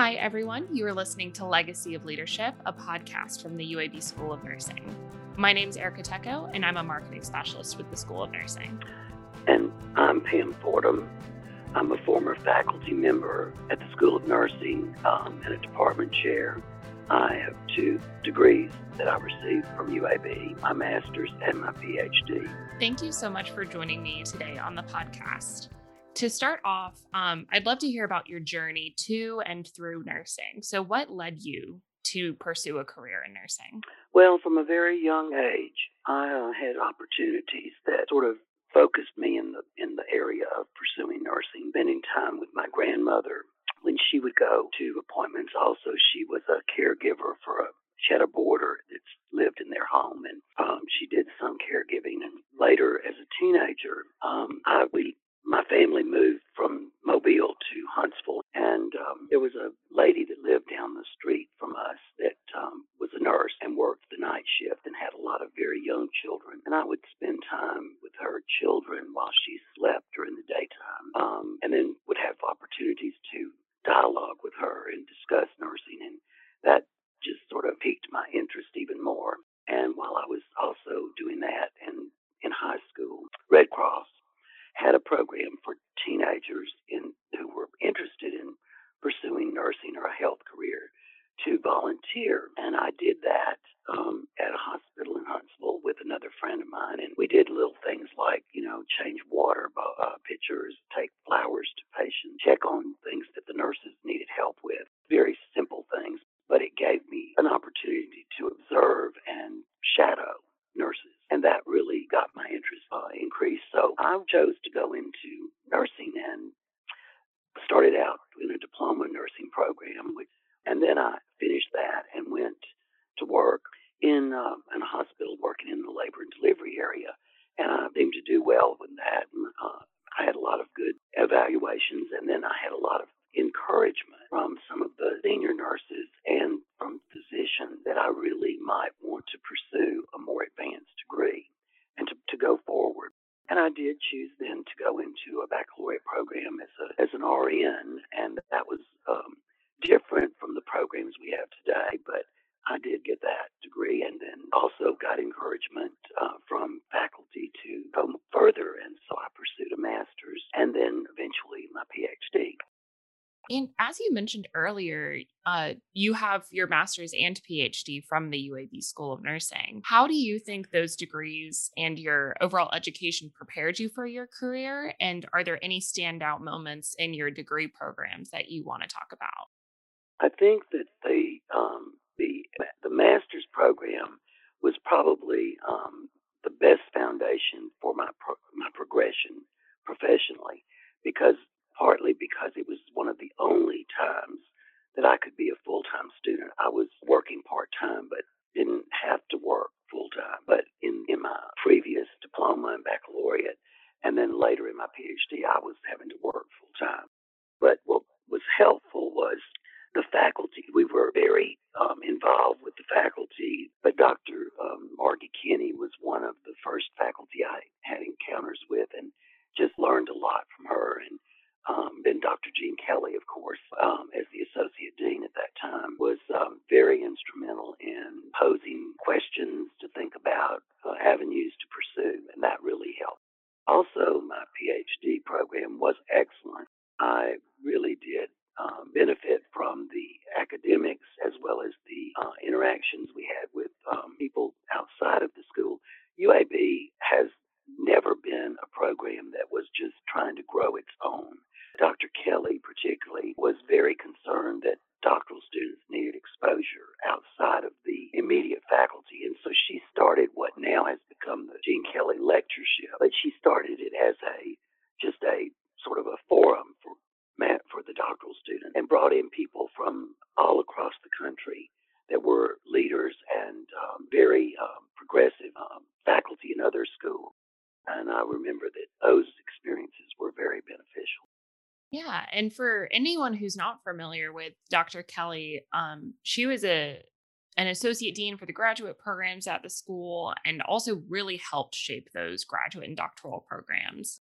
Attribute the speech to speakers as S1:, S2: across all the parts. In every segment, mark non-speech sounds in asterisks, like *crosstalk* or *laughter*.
S1: Hi, everyone. You are listening to Legacy of Leadership, a podcast from the UAB School of Nursing. My name is Erica Tecco, and I'm a marketing specialist with the School of Nursing.
S2: And I'm Pam Fordham. I'm a former faculty member at the School of Nursing um, and a department chair. I have two degrees that I received from UAB my master's and my PhD.
S1: Thank you so much for joining me today on the podcast to start off, um, I'd love to hear about your journey to and through nursing. So, what led you to pursue a career in nursing?
S2: Well, from a very young age, I uh, had opportunities that sort of focused me in the in the area of pursuing nursing, spending time with my grandmother when she would go to appointments. Also, she was a caregiver for a she had a boarder that lived in their home, and um, she did some caregiving. And later, as a teenager, um, I we my family moved from Mobile to Huntsville, and um, there was a lady that lived down the street from us that um, was a nurse and worked the night shift and had a lot of very young children. And I would spend time with her children while she slept during the daytime, um, and then would have opportunities to dialogue with her and discuss nursing, and that just sort of piqued my interest even more. And while I was also doing that and in high school, Red Cross had a program for teenagers in, who were interested in pursuing nursing or a health career to volunteer. And I did that um, at a hospital in Huntsville with another friend of mine. And we did little things like, you know, change water uh, pitchers, take flowers to patients, check on things that the nurses needed help with. Very simple things, but it gave me an opportunity to observe and shadow nurses. And that really got my interest uh, increased. So I chose to go into nursing and started out in a diploma nursing program. Which, and then I finished that and went to work in, uh, in a hospital working in the labor and delivery area. And I seemed to do well with that. And, uh, I had a lot of good evaluations, and then I had a lot of encouragement from some of the senior nurses and from physicians that I really might want to pursue a more advanced degree and to, to go forward. And I did choose then to go into a baccalaureate program as, a, as an RN, and that was um, different from the programs we have today, but I did get that degree and then also got encouragement uh, from faculty to go further. And so I pursued a master's and then eventually my PhD.
S1: And as you mentioned earlier, uh, you have your master's and PhD from the UAB School of Nursing. How do you think those degrees and your overall education prepared you for your career? And are there any standout moments in your degree programs that you want to talk about?
S2: I think that the um, the the master's program was probably um, the best foundation for my pro- my progression professionally because partly because it was one of the only times that I could be a full time student. I was working part time, but didn't have to work full time. But in, in my previous diploma and baccalaureate, and then later in my PhD, I was having to work full time. But what was helpful was the faculty. We were very um, involved with the faculty, but Dr. Um, Margie Kinney was one of the first faculty I had encounters with and just learned a lot from her. And um, then Dr. Gene Kelly, of course, um, as the associate dean at that time, was um, very instrumental in posing questions to think about, uh, avenues to pursue, and that really helped. Also, my PhD program was excellent. I really did um, benefit from the academics as well as the uh, interactions we had with um, people outside of the school. UAB has never been a program that was just trying to grow its own. Dr. Kelly, particularly, was very concerned that doctoral students needed exposure outside of the immediate faculty. And so she started what now has become the Gene Kelly Lectureship. But she started it as a just a sort of a forum for for the doctoral student and brought in people from all across the country that were leaders and um, very um, progressive um, faculty in other schools. And I remember that those experiences were very beneficial.
S1: Yeah, and for anyone who's not familiar with Dr. Kelly, um, she was a an associate dean for the graduate programs at the school and also really helped shape those graduate and doctoral programs.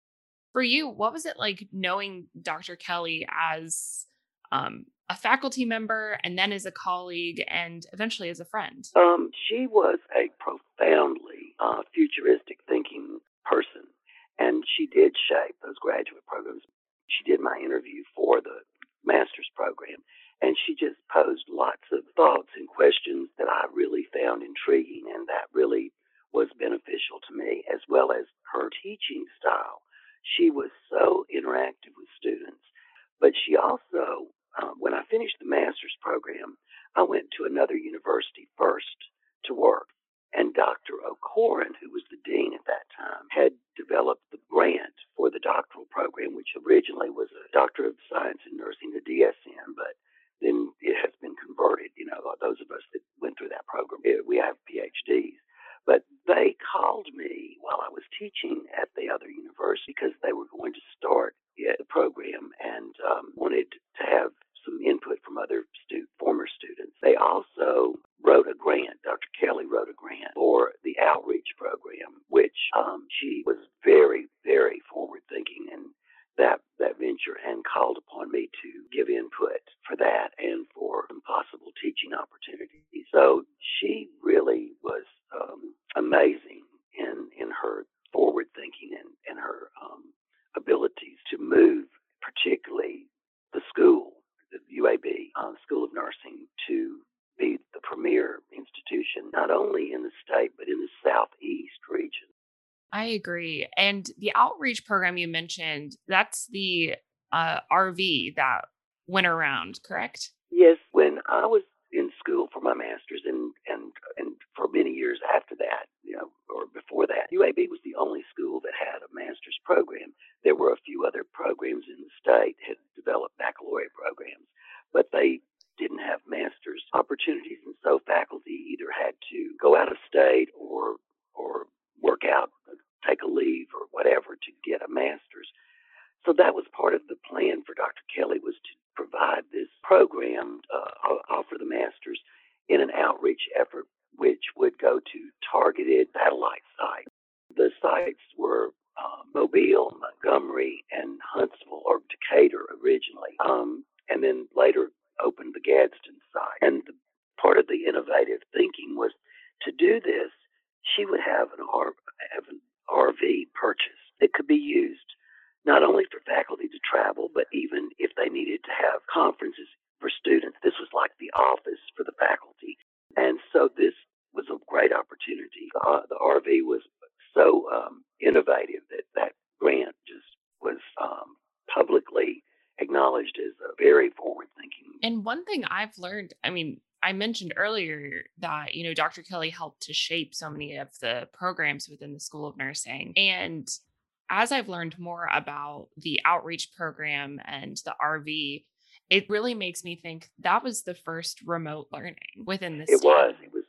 S1: For you, what was it like knowing Dr. Kelly as um, a faculty member and then as a colleague and eventually as a friend?
S2: Um, she was a profoundly uh, futuristic thinking person, and she did shape those graduate programs. She did my interview for the master's program, and she just posed lots of thoughts and questions that I really found intriguing, and that really was beneficial to me, as well as her teaching style. She was so interactive with students, but she also uh, when I finished the master's program, I went to another university first to work. And Dr. O'Koren, who was the dean at that time, had developed the grant for the doctoral program, which originally was a Doctor of Science in Nursing, the DSN, but then it has been converted. You know, those of us that went through that program, we have PhDs. But they called me while I was teaching at the other university because they were going to start the program and um, wanted to have some input from other stu- former students. They also wrote a grant. Dr. Kelly wrote a grant for the outreach program, which um, she was very, very forward thinking in that that venture and called upon me to give input for that and for possible teaching opportunities. So she really was um, amazing in in her forward thinking and, and her um, abilities to move, particularly the school the UAB uh, School of Nursing to be the premier institution, not only in the state, but in the Southeast region.
S1: I agree. And the outreach program you mentioned, that's the uh, RV that went around, correct?
S2: Yes. When I was in school for my master's and, and, and for many years after that, you know, or before that, UAB was the only school that had a master's program. There were a few other programs in the state had developed baccalaureate programs, but they didn't have master's opportunities, and so faculty either had to go out of state or or work out, take a leave or whatever to get a master's. So that was part of the plan for Dr. Kelly was to provide this program, uh, offer the masters in an outreach effort, which would go to targeted satellite sites. The sites were uh, Mobile, Montgomery, and Huntsville, or Decatur originally, um, and then later opened the Gadsden site. And the, part of the innovative thinking was to do this, she would have an, R, have an RV purchase that could be used not only for faculty to travel, but even if they needed to have conferences for students. This was like the office for the faculty. And so this was a great opportunity. Uh, was so um, innovative that that grant just was um, publicly acknowledged as a very forward thinking.
S1: And one thing I've learned, I mean, I mentioned earlier that, you know, Dr. Kelly helped to shape so many of the programs within the School of Nursing. And as I've learned more about the outreach program and the RV, it really makes me think that was the first remote learning within the
S2: it
S1: state.
S2: was it was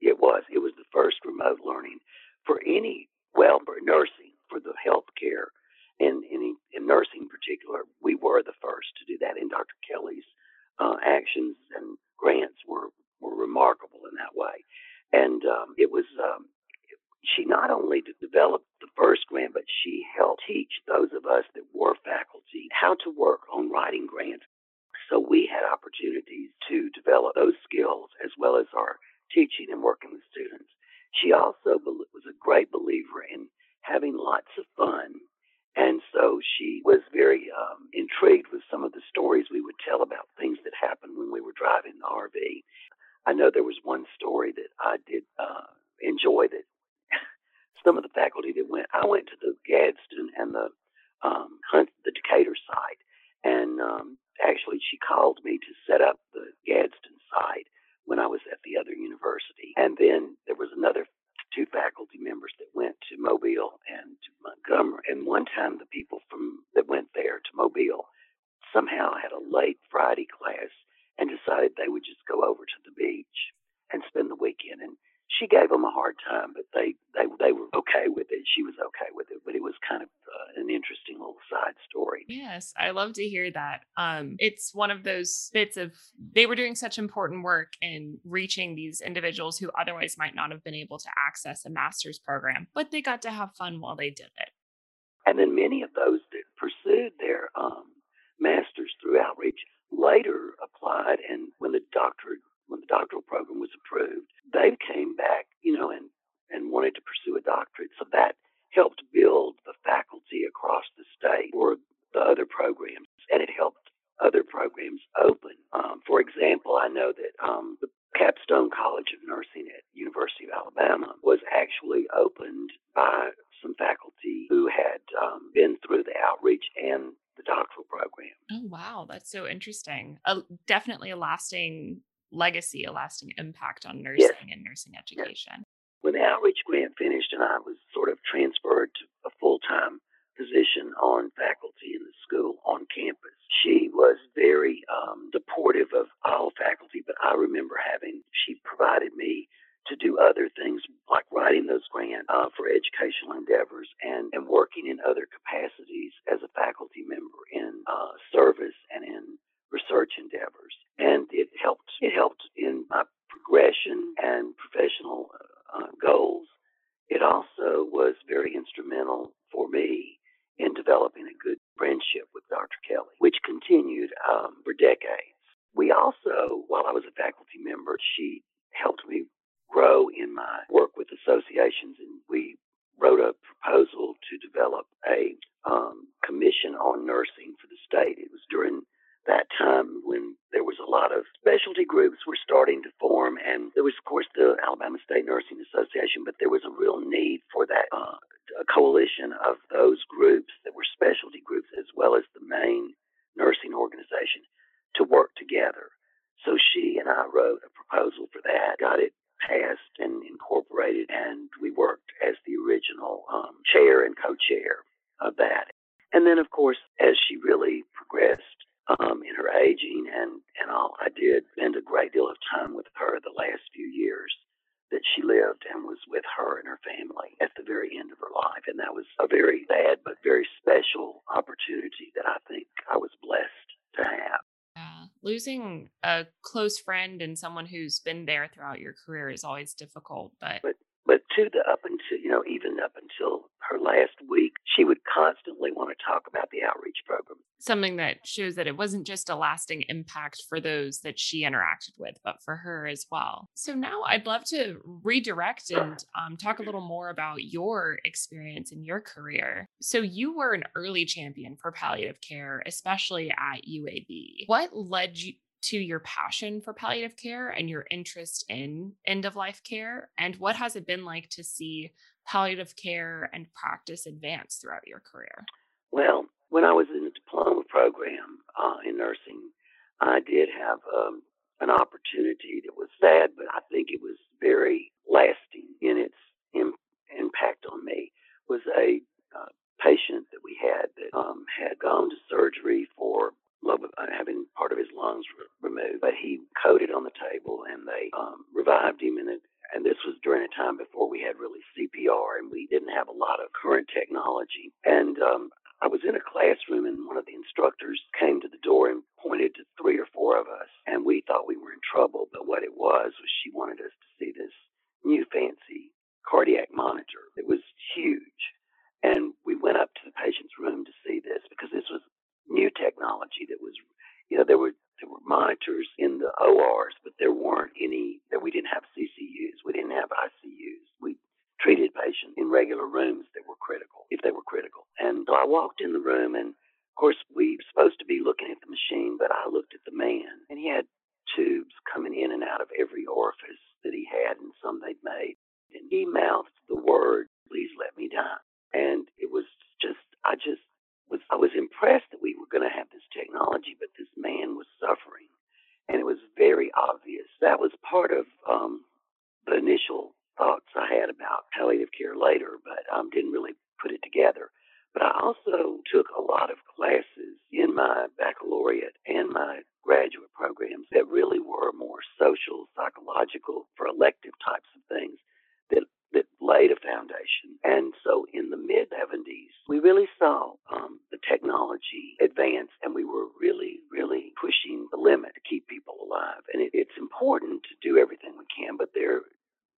S2: it was it was the first remote learning for any well for nursing for the healthcare and in, in nursing in particular we were the first to do that and dr kelly's uh, actions and grants were were remarkable in that way and um, it was um, she not only developed the first grant, but she helped teach those of us that were faculty how to work on writing grants. So we had opportunities to develop those skills as well as our teaching and working with students. She also was a great believer in having lots of fun. And so she was very um, intrigued with some of the stories we would tell about things that happened when we were driving the RV. I know there was one story that I did uh, enjoy that *laughs* some of the faculty that went. I went to the Gadsden and the um, Hunt, the Decatur site, and um, actually she called me to set up the Gadsden site when I was at the other university. And then there was another two faculty members that went to Mobile and to Montgomery. And one time the people from that went there to Mobile somehow had a late Friday class and decided they would just go over to the beach and spend the weekend. And she gave them a hard time, but they they they were okay with it. She was okay with it, but it was kind of uh, an interesting little side story.
S1: Yes, I love to hear that. Um, it's one of those bits of they were doing such important work in reaching these individuals who otherwise might not have been able to access a master's program, but they got to have fun while they did it.
S2: And then many of those that pursued their um, masters through outreach later applied and when the doctorate when the doctoral program was approved, they came back, you know, and, and wanted to pursue a doctorate. So that helped build the faculty across the state for the other programs, and it helped other programs open. Um, for example, I know that um, the Capstone College of Nursing at University of Alabama was actually opened by some faculty who had um, been through the outreach and doctoral program.
S1: Oh wow, that's so interesting. Uh, definitely a lasting legacy, a lasting impact on nursing yes. and nursing education.
S2: Yes. When the outreach grant finished and I was sort of transferred to a full time position on faculty in the school on campus, she was very um, supportive of all faculty, but I remember having, she provided me to do other things like writing those grants uh, for educational endeavors and, and working in other capacities as a faculty member in uh, service and in research endeavors. And it helped, it helped in my progression and professional uh, goals. It also was very instrumental for me in developing a good friendship with Dr. Kelly, which continued um, for decades. We also, while I was a faculty member, she helped me grow in my work with associations, and we wrote a proposal to develop a um, commission on nursing for the state. It was during that time when there was a lot of specialty groups were starting to form, and there was, of course, the Alabama State Nursing Association, but there was a real need for that uh, coalition of those groups that were specialty groups as well as the main nursing organization to work together. So she and I wrote a proposal for that, got it passed and incorporated, and we worked as the original um, chair and co-chair of that. And then, of course, as she really progressed um, in her aging and, and all, I did spend a great deal of time with her the last few years that she lived and was with her and her family at the very end of her life. And that was a very sad but very special opportunity that I think I was blessed to have.
S1: Yeah. Losing a close friend and someone who's been there throughout your career is always difficult, but
S2: but but to the up until you know even up until her last week, she would constantly want to talk about the outreach program.
S1: Something that shows that it wasn't just a lasting impact for those that she interacted with, but for her as well. So now I'd love to redirect and um, talk a little more about your experience in your career. So you were an early champion for palliative care, especially at UAB. What led you to your passion for palliative care and your interest in end of life care? And what has it been like to see palliative care and practice advance throughout your career?
S2: Well, when I was in the diploma program uh, in nursing, I did have um, an opportunity that was sad, but I think it was very lasting in its Im- impact on me. Was a uh, patient that we had that um, had gone to surgery for uh, having part of his lungs re- removed, but he coded on the table and they um, revived him and this was during a time before we had really CPR and we didn't have a lot of current technology. And um, I was in a classroom and one of the instructors came to the door and pointed to three or four of us and we thought we were in trouble. But what it was was she wanted us to see this new fancy cardiac monitor. It was huge. And we went up to the patient's room to see this because this was new technology that was, you know, there were there were monitors in the ORs, but there weren't any that we didn't have CCUs. We didn't have ICUs. We treated patients in regular rooms that were critical, if they were critical. And so I walked in the room, and of course, we were supposed to be looking at the machine, but I looked at the man, and he had tubes coming in and out of every orifice that he had, and some they'd made. And he mouthed the word, please let me die. And it was just, I just was I was impressed that we were going to have this technology, but this man was suffering, and it was very obvious. That was part of um, the initial about palliative care later, but um, didn't really put it together. But I also took a lot of classes in my baccalaureate and my graduate programs that really were more social, psychological, for elective types of things that that laid a foundation. And so in the mid 70s, we really saw um, the technology advance and we were really, really pushing the limit to keep people alive. And it, it's important to do everything we can, but there,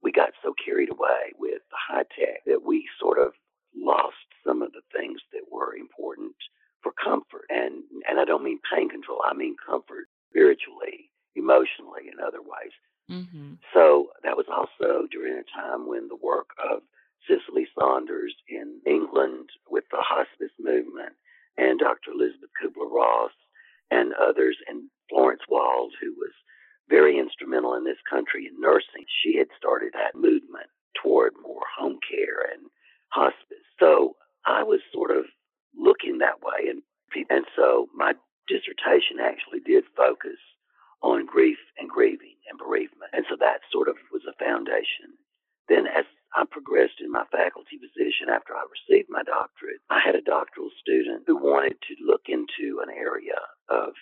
S2: we got so carried away with the high tech that we sort of lost some of the things that were important for comfort. And, and I don't mean pain control, I mean comfort spiritually, emotionally, and other ways. Mm-hmm. So that was also during a time when the work of Cicely Saunders in England with the hospice movement and Dr. Elisabeth Kubler Ross and others, and Florence Wald, who was very instrumental in this country in nursing. She had started that movement toward more home care and hospice. So I was sort of looking that way, and and so my dissertation actually did focus on grief and grieving and bereavement, and so that sort of was a foundation. Then, as I progressed in my faculty position after I received my doctorate, I had a doctoral student who wanted to look into an area of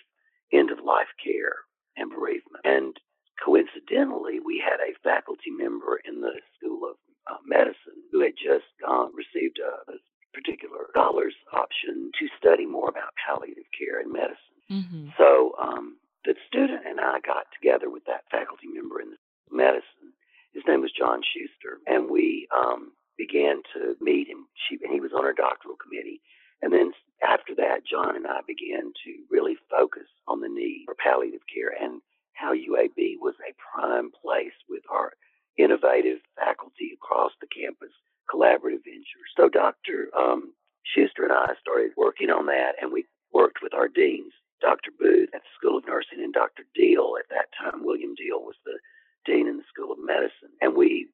S2: end of life care and bereavement. And coincidentally, we had a faculty member in the School of uh, Medicine who had just uh, received a, a, particular scholars option to study more about palliative care and medicine. Mm-hmm. So um, the student and I got together with that faculty member in the medicine. His name was John Schuster, and we um, began to meet him. She, he was on our doctoral committee. And then after that, John and I began to really focus on the need for palliative care and how UAB was a prime place with our innovative faculty across the campus collaborative ventures. So Dr. Um, Schuster and I started working on that, and we worked with our deans, Dr. Booth at the School of Nursing and Dr. Deal at that time. William Deal was the dean in the School of Medicine, and we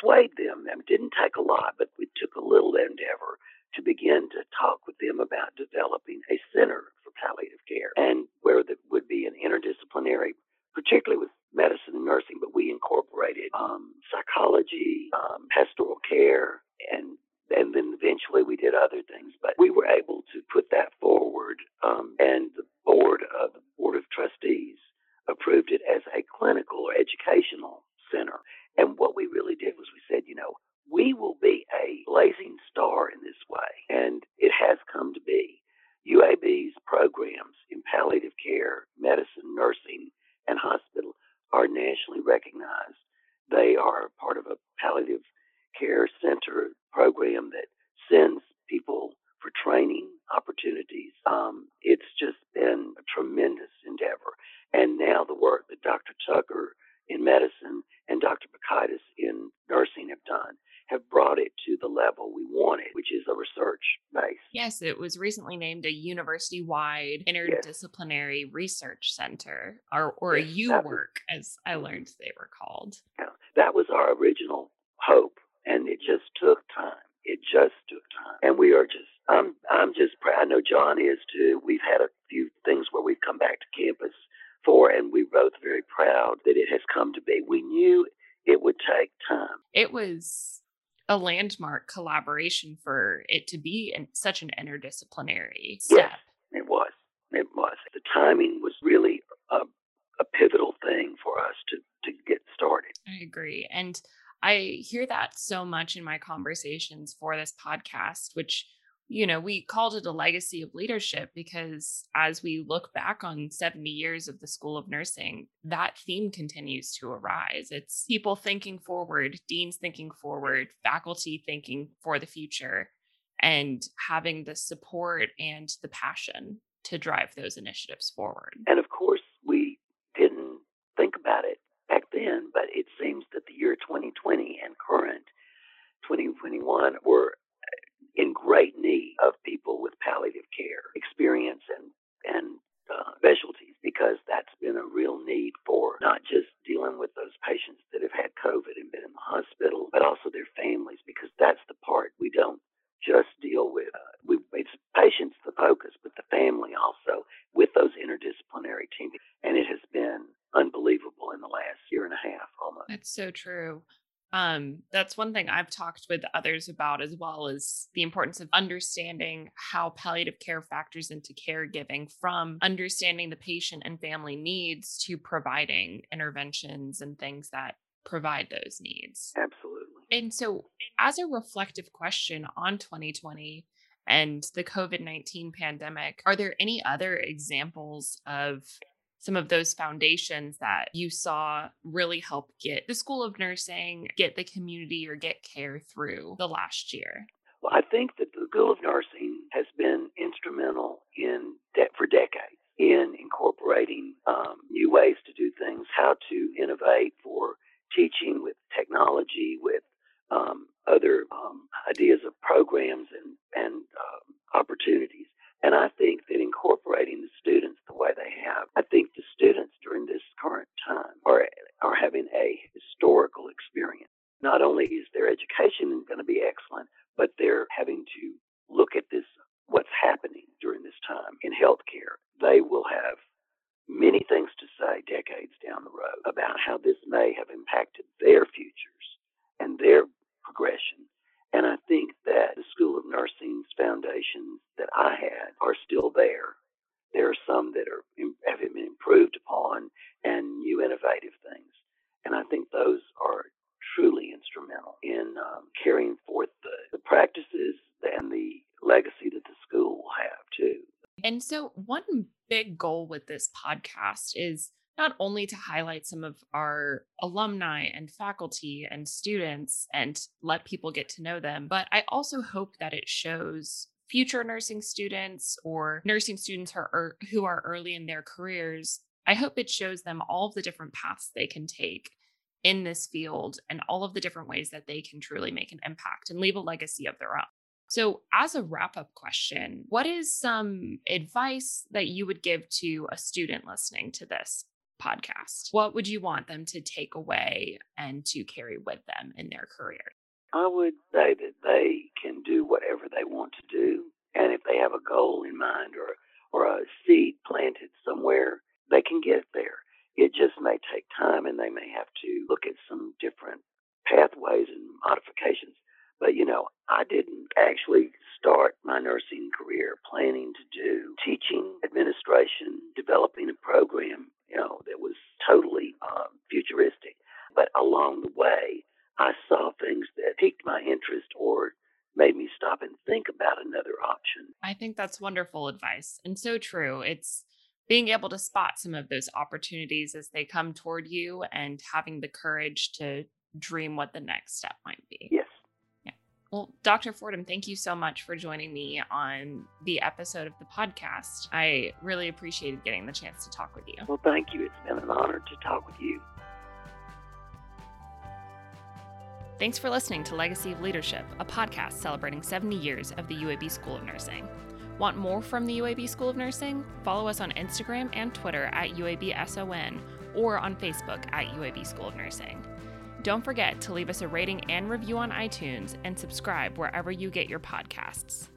S2: swayed them. I mean, it didn't take a lot, but we took a little endeavor to begin to talk with them about developing a center for palliative care and where there would be an interdisciplinary, particularly with medicine and nursing, but we incorporated um, psychology, um, pastoral care, and and then eventually we did other things. But we were able to put that forward, um, and the board of the board of trustees approved it as a clinical or educational center. And what we really did was we said, you know, we will be a blazing star in this way, and it has come to be. UAB's programs in palliative care, medicine, nursing, and hospital are nationally recognized. They are part of a palliative care center program that sends people for training opportunities. Um, it's just been a tremendous endeavor. And now the work that Dr. Tucker in medicine and Dr. Bakitas in nursing have done have brought it to the level we wanted, which is a research base.
S1: Yes, it was recently named a university wide interdisciplinary yes. research center, or, or yes, a UWIRC, I learned they were called.
S2: Yeah, that was our original hope, and it just took time. It just took time, and we are just. I'm I'm just proud. I know John is too. We've had a few things where we've come back to campus for, and we're both very proud that it has come to be. We knew it would take time.
S1: It was a landmark collaboration for it to be in such an interdisciplinary step.
S2: Yes, it was. It was. The timing was really a, pivotal thing for us to, to get started.
S1: I agree. And I hear that so much in my conversations for this podcast, which you know, we called it a legacy of leadership because as we look back on 70 years of the School of Nursing, that theme continues to arise. It's people thinking forward, deans thinking forward, faculty thinking for the future, and having the support and the passion to drive those initiatives forward.
S2: And of course, we didn't think about it back then, but it seems that the year 2020 and current 2021 were in great need of people with palliative care experience and and uh, specialties because that's been a real need for not just dealing with those patients that have had COVID and been in the hospital, but also their families because that's the part we don't just deal with. Uh, we, it's patients the focus, but the family also with those interdisciplinary teams, and it has been unbelievable in the last year and a half almost.
S1: That's so true. Um, that's one thing I've talked with others about as well is the importance of understanding how palliative care factors into caregiving from understanding the patient and family needs to providing interventions and things that provide those needs.
S2: Absolutely.
S1: And so, as a reflective question on 2020 and the COVID 19 pandemic, are there any other examples of some of those foundations that you saw really help get the School of Nursing, get the community, or get care through the last year?
S2: Well, I think that the School of Nursing has been instrumental in de- for decades in incorporating um, new ways to do things, how to innovate for teaching with technology, with um, other um, ideas of programs and and uh, opportunities. And I think that incorporating the students the way they have, I think the students during this current time are, are having a historical experience. Not only is their education going to be excellent, but they're having to look at this, what's happening during this time in healthcare. They will have many things to say decades down the road about how this may have impacted their futures and their progression. And I think that the School of Nursing's foundations that I had are still there. There are some that are have been improved upon and new innovative things. And I think those are truly instrumental in um, carrying forth the, the practices and the legacy that the school will have too.
S1: And so, one big goal with this podcast is not only to highlight some of our alumni and faculty and students and let people get to know them, but I also hope that it shows future nursing students or nursing students who are, who are early in their careers. I hope it shows them all of the different paths they can take in this field and all of the different ways that they can truly make an impact and leave a legacy of their own. So, as a wrap up question, what is some advice that you would give to a student listening to this podcast? What would you want them to take away and to carry with them in their career?
S2: I would say that they can do whatever they want to do. And if they have a goal in mind or, or a seed planted somewhere, they can get there. It just may take time and they may have to look at some different pathways and modifications but, you know, I didn't actually start my nursing career planning to do teaching, administration, developing a program, you know, that was totally um, futuristic. But along the way, I saw things that piqued my interest or made me stop and think about another option.
S1: I think that's wonderful advice and so true. It's being able to spot some of those opportunities as they come toward you and having the courage to dream what the next step might be.
S2: Yes.
S1: Well, Dr. Fordham, thank you so much for joining me on the episode of the podcast. I really appreciated getting the chance to talk with you.
S2: Well, thank you. It's been an honor to talk with you.
S1: Thanks for listening to Legacy of Leadership, a podcast celebrating 70 years of the UAB School of Nursing. Want more from the UAB School of Nursing? Follow us on Instagram and Twitter at UABSON or on Facebook at UAB School of Nursing. Don't forget to leave us a rating and review on iTunes and subscribe wherever you get your podcasts.